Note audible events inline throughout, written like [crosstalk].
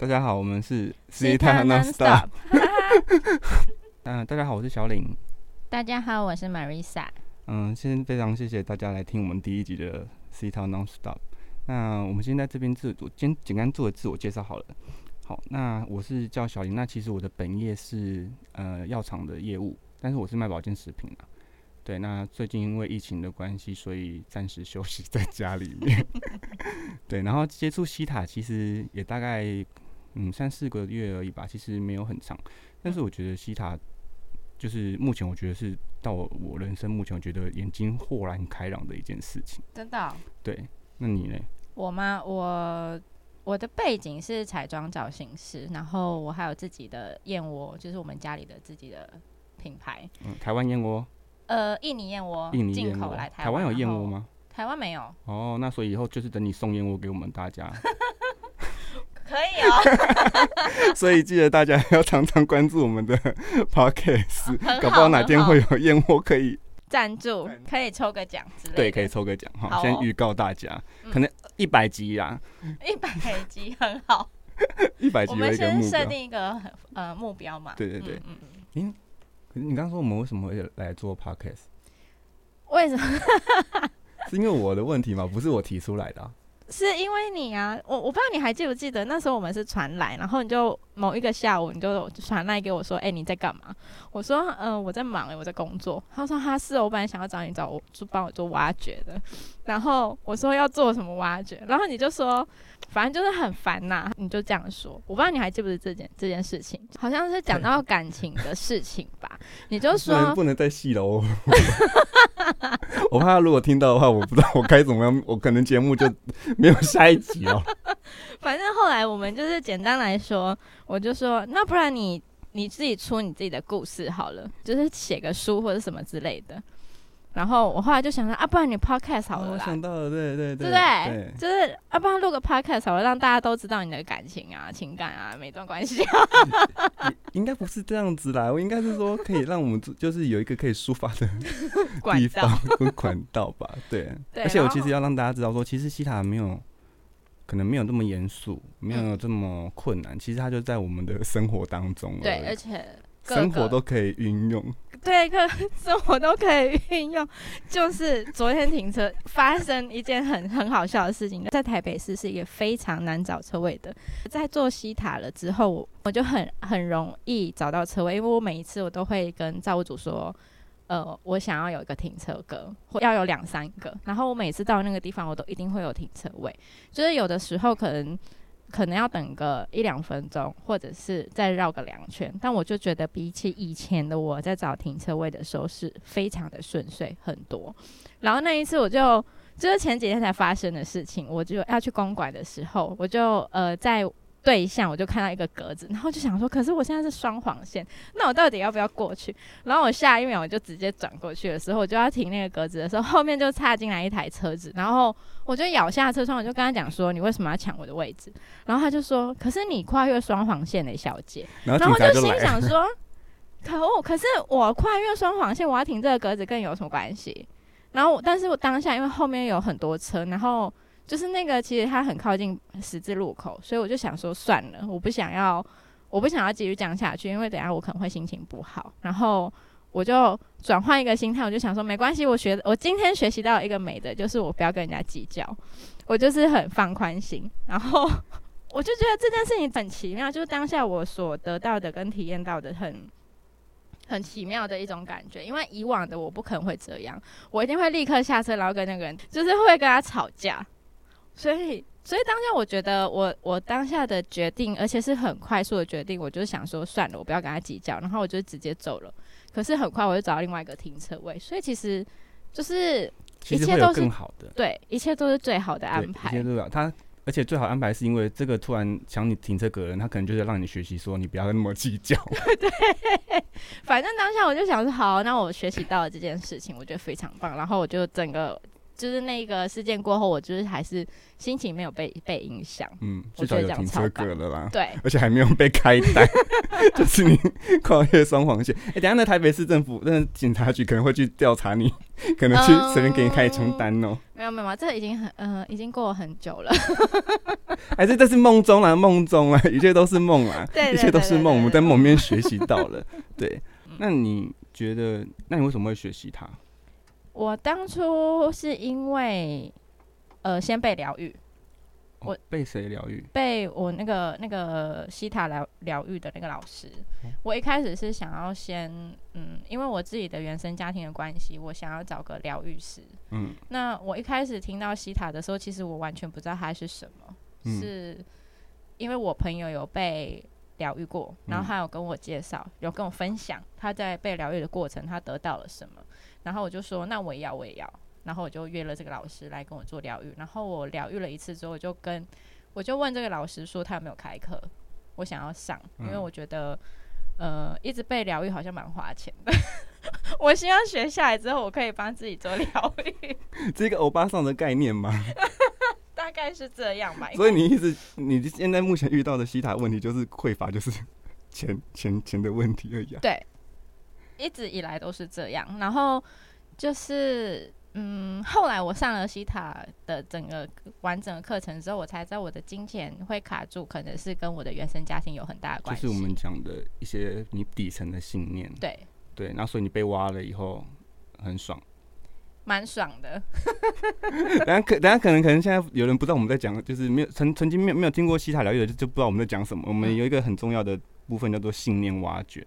大家好，我们是 Sita Nonstop。[laughs] 嗯，大家好，我是小林。大家好，我是 Marisa。嗯，先非常谢谢大家来听我们第一集的 Sita Nonstop。那我们先在这边自我简简单做个自我介绍好了。好，那我是叫小林。那其实我的本业是呃药厂的业务，但是我是卖保健食品的。对，那最近因为疫情的关系，所以暂时休息在家里面。[laughs] 对，然后接触西塔其实也大概嗯三四个月而已吧，其实没有很长。但是我觉得西塔就是目前我觉得是到我人生目前我觉得眼睛豁然开朗的一件事情。真的？对，那你呢？我吗？我我的背景是彩妆造型师，然后我还有自己的燕窝，就是我们家里的自己的品牌。嗯，台湾燕窝。呃，印尼燕窝，印尼进口来台湾有燕窝吗？台湾没有。哦，那所以以后就是等你送燕窝给我们大家。[laughs] 可以哦。[laughs] 所以记得大家要常常关注我们的 [laughs] podcast，搞不好哪天会有燕窝可以赞助，可以抽个奖之类的。对，可以抽个奖哈。先预告大家，可能一百集呀。一百集很好。一百集。[laughs] 我们先设定一个呃目标嘛。对对对。嗯嗯。你刚刚说我们为什么会来做 podcast？为什么？是因为我的问题吗？不是我提出来的。是因为你啊，我我不知道你还记不记得那时候我们是传来，然后你就某一个下午你就传来给我说，哎，你在干嘛？我说，嗯，我在忙，我在工作。他说，他是，我本来想要找你找我，就帮我做挖掘的。然后我说要做什么挖掘，然后你就说。反正就是很烦呐，你就这样说。我不知道你还记不记得这件这件事情，好像是讲到感情的事情吧。[laughs] 你就说不能再细了哦，[laughs] 我怕他如果听到的话，我不知道我该怎么样，我可能节目就没有下一集哦。[laughs] 反正后来我们就是简单来说，我就说那不然你你自己出你自己的故事好了，就是写个书或者什么之类的。然后我后来就想到啊，不然你 podcast 好了，我想到了，对对对，对不对？就是啊，不然录个 podcast 好了，让大家都知道你的感情啊、情感啊，每段关系。应该不是这样子啦，我应该是说可以让我们就是有一个可以抒发的地方跟管道吧，对。[laughs] 而且我其实要让大家知道说，其实西塔没有可能没有这么严肃，没有这么困难，其实它就在我们的生活当中。对，而且。生活都可以运用，对，可生活都可以运用。[laughs] 就是昨天停车发生一件很很好笑的事情，在台北市是一个非常难找车位的。在做西塔了之后，我就很很容易找到车位，因为我每一次我都会跟造物主说，呃，我想要有一个停车格，或要有两三个。然后我每次到那个地方，我都一定会有停车位。就是有的时候可能。可能要等个一两分钟，或者是再绕个两圈，但我就觉得比起以前的我在找停车位的时候是非常的顺遂很多。然后那一次我就就是前几天才发生的事情，我就要去公馆的时候，我就呃在。对象，我就看到一个格子，然后就想说，可是我现在是双黄线，那我到底要不要过去？然后我下一秒我就直接转过去的时候，我就要停那个格子的时候，后面就插进来一台车子，然后我就咬下车窗，我就跟他讲说，你为什么要抢我的位置？然后他就说，可是你跨越双黄线的小姐，然后我就心想说，可恶，可是我跨越双黄线，我要停这个格子，跟你有什么关系？然后，但是我当下因为后面有很多车，然后。就是那个，其实它很靠近十字路口，所以我就想说算了，我不想要，我不想要继续讲下去，因为等下我可能会心情不好。然后我就转换一个心态，我就想说没关系，我学我今天学习到一个美的，就是我不要跟人家计较，我就是很放宽心。然后我就觉得这件事情很奇妙，就是当下我所得到的跟体验到的很很奇妙的一种感觉，因为以往的我不可能会这样，我一定会立刻下车，然后跟那个人就是会跟他吵架。所以，所以当下我觉得，我我当下的决定，而且是很快速的决定，我就想说算了，我不要跟他计较，然后我就直接走了。可是很快我就找到另外一个停车位，所以其实就是一切都是更好的，对，一切都是最好的安排。一切都是他，而且最好安排是因为这个突然抢你停车格的人，他可能就是让你学习说你不要那么计较。[laughs] 对，反正当下我就想说好，那我学习到了这件事情，我觉得非常棒，然后我就整个。就是那个事件过后，我就是还是心情没有被被影响。嗯，我觉得这样至少有停车超棒格了啦。对，而且还没有被开单，[laughs] 就是你 [laughs] 跨越双黄线。哎、等下那台北市政府那警察局可能会去调查你，[laughs] 可能去随便给你开一张单哦、没有没有，没有这已经很呃已经过了很久了。还是这是梦中啊，梦中啊，一切都是梦啊，一切都是梦，我们在梦里面学习到了。对嗯，那你觉得，那你为什么会学习它？我当初是因为呃先被疗愈，我哦被谁疗愈？被我那个那个西塔疗疗愈的那个老师，哦我一开始是想要先嗯，因为我自己的原生家庭的关系，我想要找个疗愈师。嗯那我一开始听到西塔的时候，其实我完全不知道它是什么，嗯是因为我朋友有被疗愈过，然后嗯他有跟我介绍，有跟我分享他在被疗愈的过程，他得到了什么，然后我就说那我也要，我也要，然后我就约了这个老师来跟我做疗愈，然后我疗愈了一次之后，我就跟我就问这个老师说他有没有开课，我想要上，因为嗯我觉得。呃，一直被疗愈好像蛮花钱的。[laughs] 我希望学下来之后，我可以帮自己做疗愈。[laughs] 这个欧巴桑的概念吗？[laughs] 大概是这样吧。所以你一直，你现在目前遇到的西塔问题就是匮乏，就是钱钱钱的问题而已啊。对，一直以来都是这样。然后就是，嗯，后来我上了西塔的整个完整的课程之后，我才知道我的金钱会卡住，可能是跟我的原生家庭有很大的关系。就是我们讲的一些你底层的信念。对，对，那所以你被挖了以后很爽。蛮爽的。[laughs] 等下可等下可能可能现在有人不知道我们在讲，就是没有曾曾经没有没有听过西塔疗愈的，就就不知道我们在讲什么。我们嗯有一个很重要的部分叫做信念挖掘。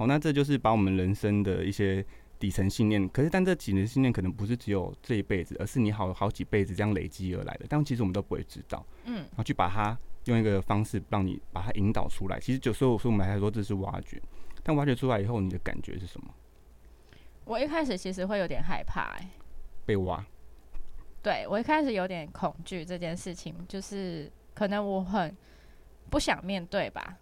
好，那这就是把我们人生的一些底层信念，可是但这几层信念可能不是只有这一辈子，而是你好好几辈子这样累积而来的。但其实我们都不会知道，嗯然后去把它用一个方式让你把它引导出来。其实就所以我说我们还说这是挖掘，但挖掘出来以后，你的感觉是什么？我一开始其实会有点害怕、欸，被挖。对我一开始有点恐惧这件事情，就是可能我很不想面对吧，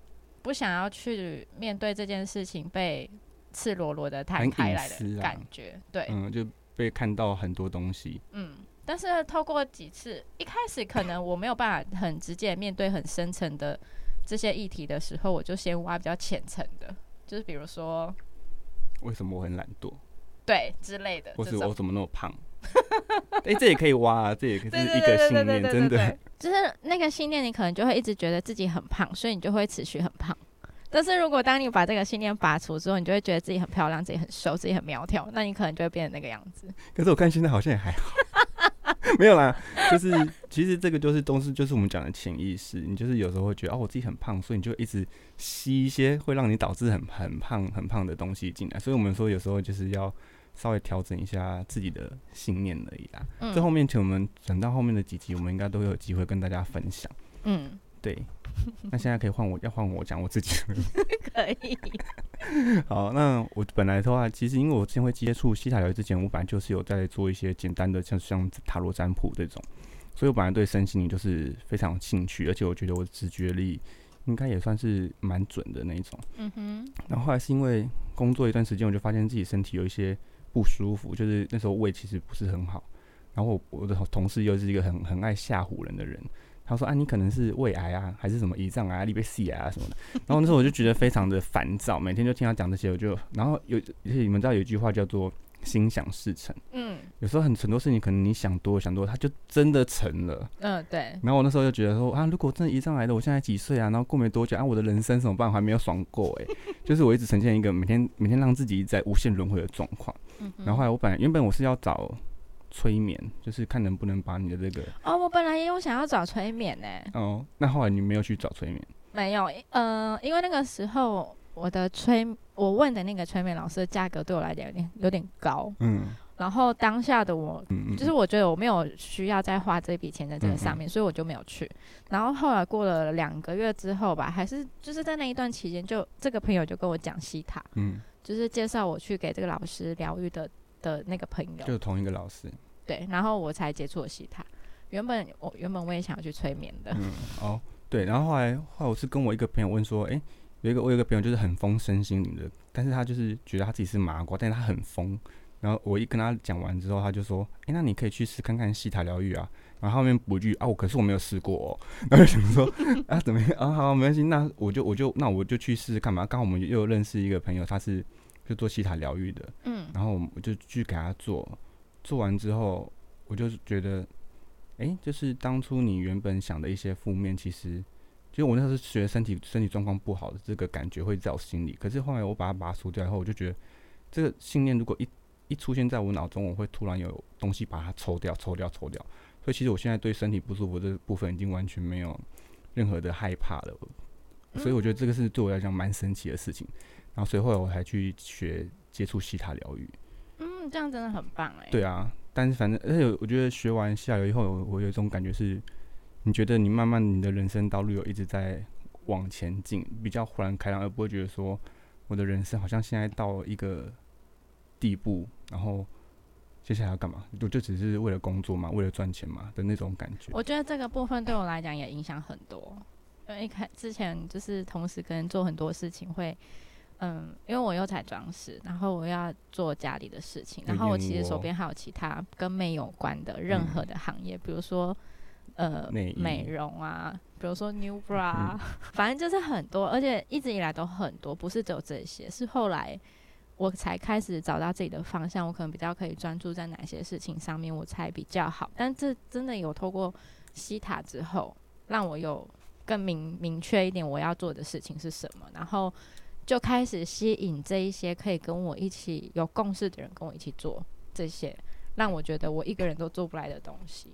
不想要去面对这件事情被赤裸裸的摊开来的感觉。对，嗯，就被看到很多东西。嗯，但是透过几次，一开始可能我没有办法很直接面对很深层的这些议题的时候，我就先挖比较浅层的，就是比如说为什么我很懒惰？对之类的。或是我怎么那么胖？[laughs] 哎、这也可以挖啊，这也可以是一个信念，真的。[laughs] 就是那个信念，你可能就会一直觉得自己很胖，所以你就会持续很胖。但是如果当你把这个信念拔除之后，你就会觉得自己很漂亮，自己很瘦，自己很苗条，那你可能就会变成那个样子。可是我看现在好像也还好，[laughs] 没有啦，就是其实这个就是都是就是我们讲的潜意识，你就是有时候会觉得哦我自己很胖，所以你就一直吸一些会让你导致很很胖很胖的东西进来，所以我们说有时候就是要稍微调整一下自己的信念而已啦。嗯这后面请我们等到后面的几集，我们应该都有机会跟大家分享。嗯，对，[laughs] 那现在可以换我，要换我讲我自己了。[laughs] 可以。[laughs] 好，那我本来的话，其实因为我之前会接触西塔疗愈之前，我本来就是有在做一些简单的像像塔罗占卜这种，所以我本来对身心灵就是非常有兴趣，而且我觉得我的直觉力应该也算是蛮准的那一种。嗯哼，然后后来是因为工作一段时间，我就发现自己身体有一些不舒服，就是那时候胃其实不是很好。然后我的同事又是一个很很爱吓唬人的人，他说啊你可能是胃癌啊，还是什么胰脏、啊、利贝西癌啊什么的。然后那时候我就觉得非常的烦躁，每天就听他讲这些，我就然后有而且你们知道有一句话叫做心想事成，嗯有时候很很多事情可能你想多想多，它就真的成了。嗯，对，然后我那时候就觉得说啊，如果真的一上来的，我现在几岁啊？然后过没多久啊，我的人生怎么办？我还没有爽过哎、[laughs] 就是我一直呈现一个每天每天让自己在无限轮回的状况。嗯然后后来我本来原本我是要找催眠，就是看能不能把你的这个哦，我本来也有想要找催眠呢、哦，那后来你没有去找催眠，没有，呃，因为那个时候我的催，我问的那个催眠老师的价格对我来讲有点有点高，嗯。然后当下的我嗯嗯，就是我觉得我没有需要再花这笔钱在这个上面，所以我就没有去。然后后来过了两个月之后吧，还是就是在那一段期间就，这个朋友就跟我讲西塔，嗯，就是介绍我去给这个老师疗愈的的那个朋友，就是同一个老师，对，然后我才接触了西塔。原本我原本我也想要去催眠的，嗯哦对，然后后来后来我是跟我一个朋友问说，诶，有一个我有一个朋友就是很疯身心灵的，但是他就是觉得他自己是麻瓜，但是他很疯，然后我一跟他讲完之后，他就说：“诶，那你可以去试看看西塔疗愈啊。”然后后面补一句：“啊，我可是我没有试过哦。”然后就想说：“啊，怎么样？啊，好，没关系，那我就我就那我就去试试看嘛。刚好我们又认识一个朋友，他是就做西塔疗愈的，嗯然后我就去给他做，做完之后，我就觉得，诶，就是当初你原本想的一些负面，其实就我那时候是觉得身体身体状况不好的这个感觉会在我心里，可是后来我把它拔除掉以后，我就觉得这个信念如果一一出现在我脑中，我会突然有东西把它抽掉、抽掉、抽掉。所以其实我现在对身体不舒服这部分已经完全没有任何的害怕了。所以我觉得这个是对我来讲蛮神奇的事情。然后所以后来我还去学接触西塔疗愈。嗯，这样真的很棒哎。对啊，但是反正而且我觉得学完西塔疗愈以后，我我有一种感觉是，你觉得你慢慢你的人生道路有一直在往前进，比较豁然开朗，而不会觉得说我的人生好像现在到一个地步，然后接下来要干嘛？就就只是为了工作嘛，为了赚钱嘛的那种感觉。我觉得这个部分对我来讲也影响很多，因为一开之前就是同时跟人做很多事情会。嗯，因为我又在装饰，然后我要做家里的事情，然后我其实手边还有其他跟美有关的任何的行业，比如说呃内衣美容啊，比如说 New Bra，、啊 [laughs] 反正就是很多，而且一直以来都很多，不是只有这些，是后来我才开始找到自己的方向，我可能比较可以专注在哪些事情上面，我才比较好。但这真的有透过西塔之后，让我有更明明确一点我要做的事情是什么，然后就开始吸引这一些可以跟我一起有共识的人跟我一起做这些，让我觉得我一个人都做不来的东西。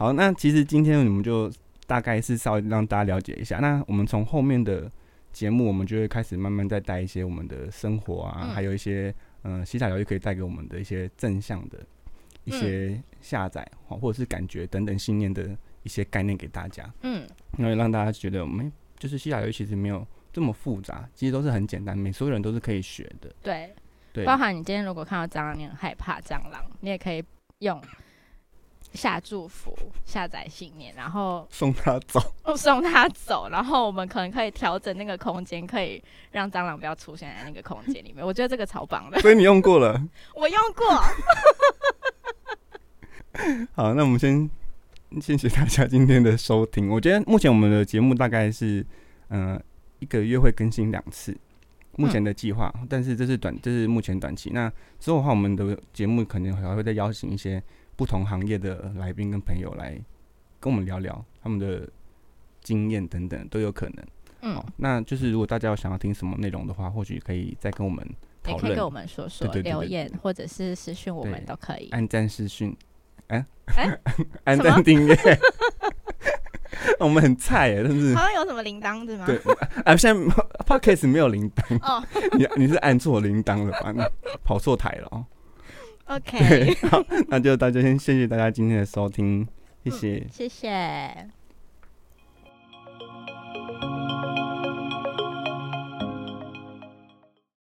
嗯，好，那其实今天我们就大概是稍微让大家了解一下。那我们从后面的节目，我们就会开始慢慢再带一些我们的生活啊，嗯还有一些嗯，西塔疗愈可以带给我们的一些正向的一些下载，好、或者是感觉等等信念的一些概念给大家，嗯，那会让大家觉得我们就是西塔疗愈其实没有这么复杂，其实都是很简单，每所有人都是可以学的。对。对，包含你今天如果看到蟑螂，你很害怕蟑螂，你也可以用下祝福、下载信念，然后送他走。送他走，然后我们可能可以调整那个空间，可以让蟑螂不要出现在那个空间里面。我觉得这个超棒的，所以你用过了。[laughs] 我用过。好，那我们先谢谢大家今天的收听。我觉得目前我们的节目大概是，呃，一个月会更新两次，目前的计划。但是这是短，这是目前短期。那之后的话，我们的节目可能还会再邀请一些不同行业的来宾跟朋友来跟我们聊聊他们的经验等等都有可能。嗯好，，那就是如果大家有想要听什么内容的话，或许可以再跟我们讨论也可以跟我们说说，对对对对留言或者是私讯我们都可以。按赞私讯，哎、哎 [laughs] 按赞订阅。[laughs] 我们很菜耶，真是好。像有什么铃铛子吗？对啊，现在 [laughs] podcast 没有铃铛，哦你你是按错铃铛了吧？你跑错台了哦。，OK，[laughs] 好，那就大家先谢谢大家今天的收听，谢谢。谢谢。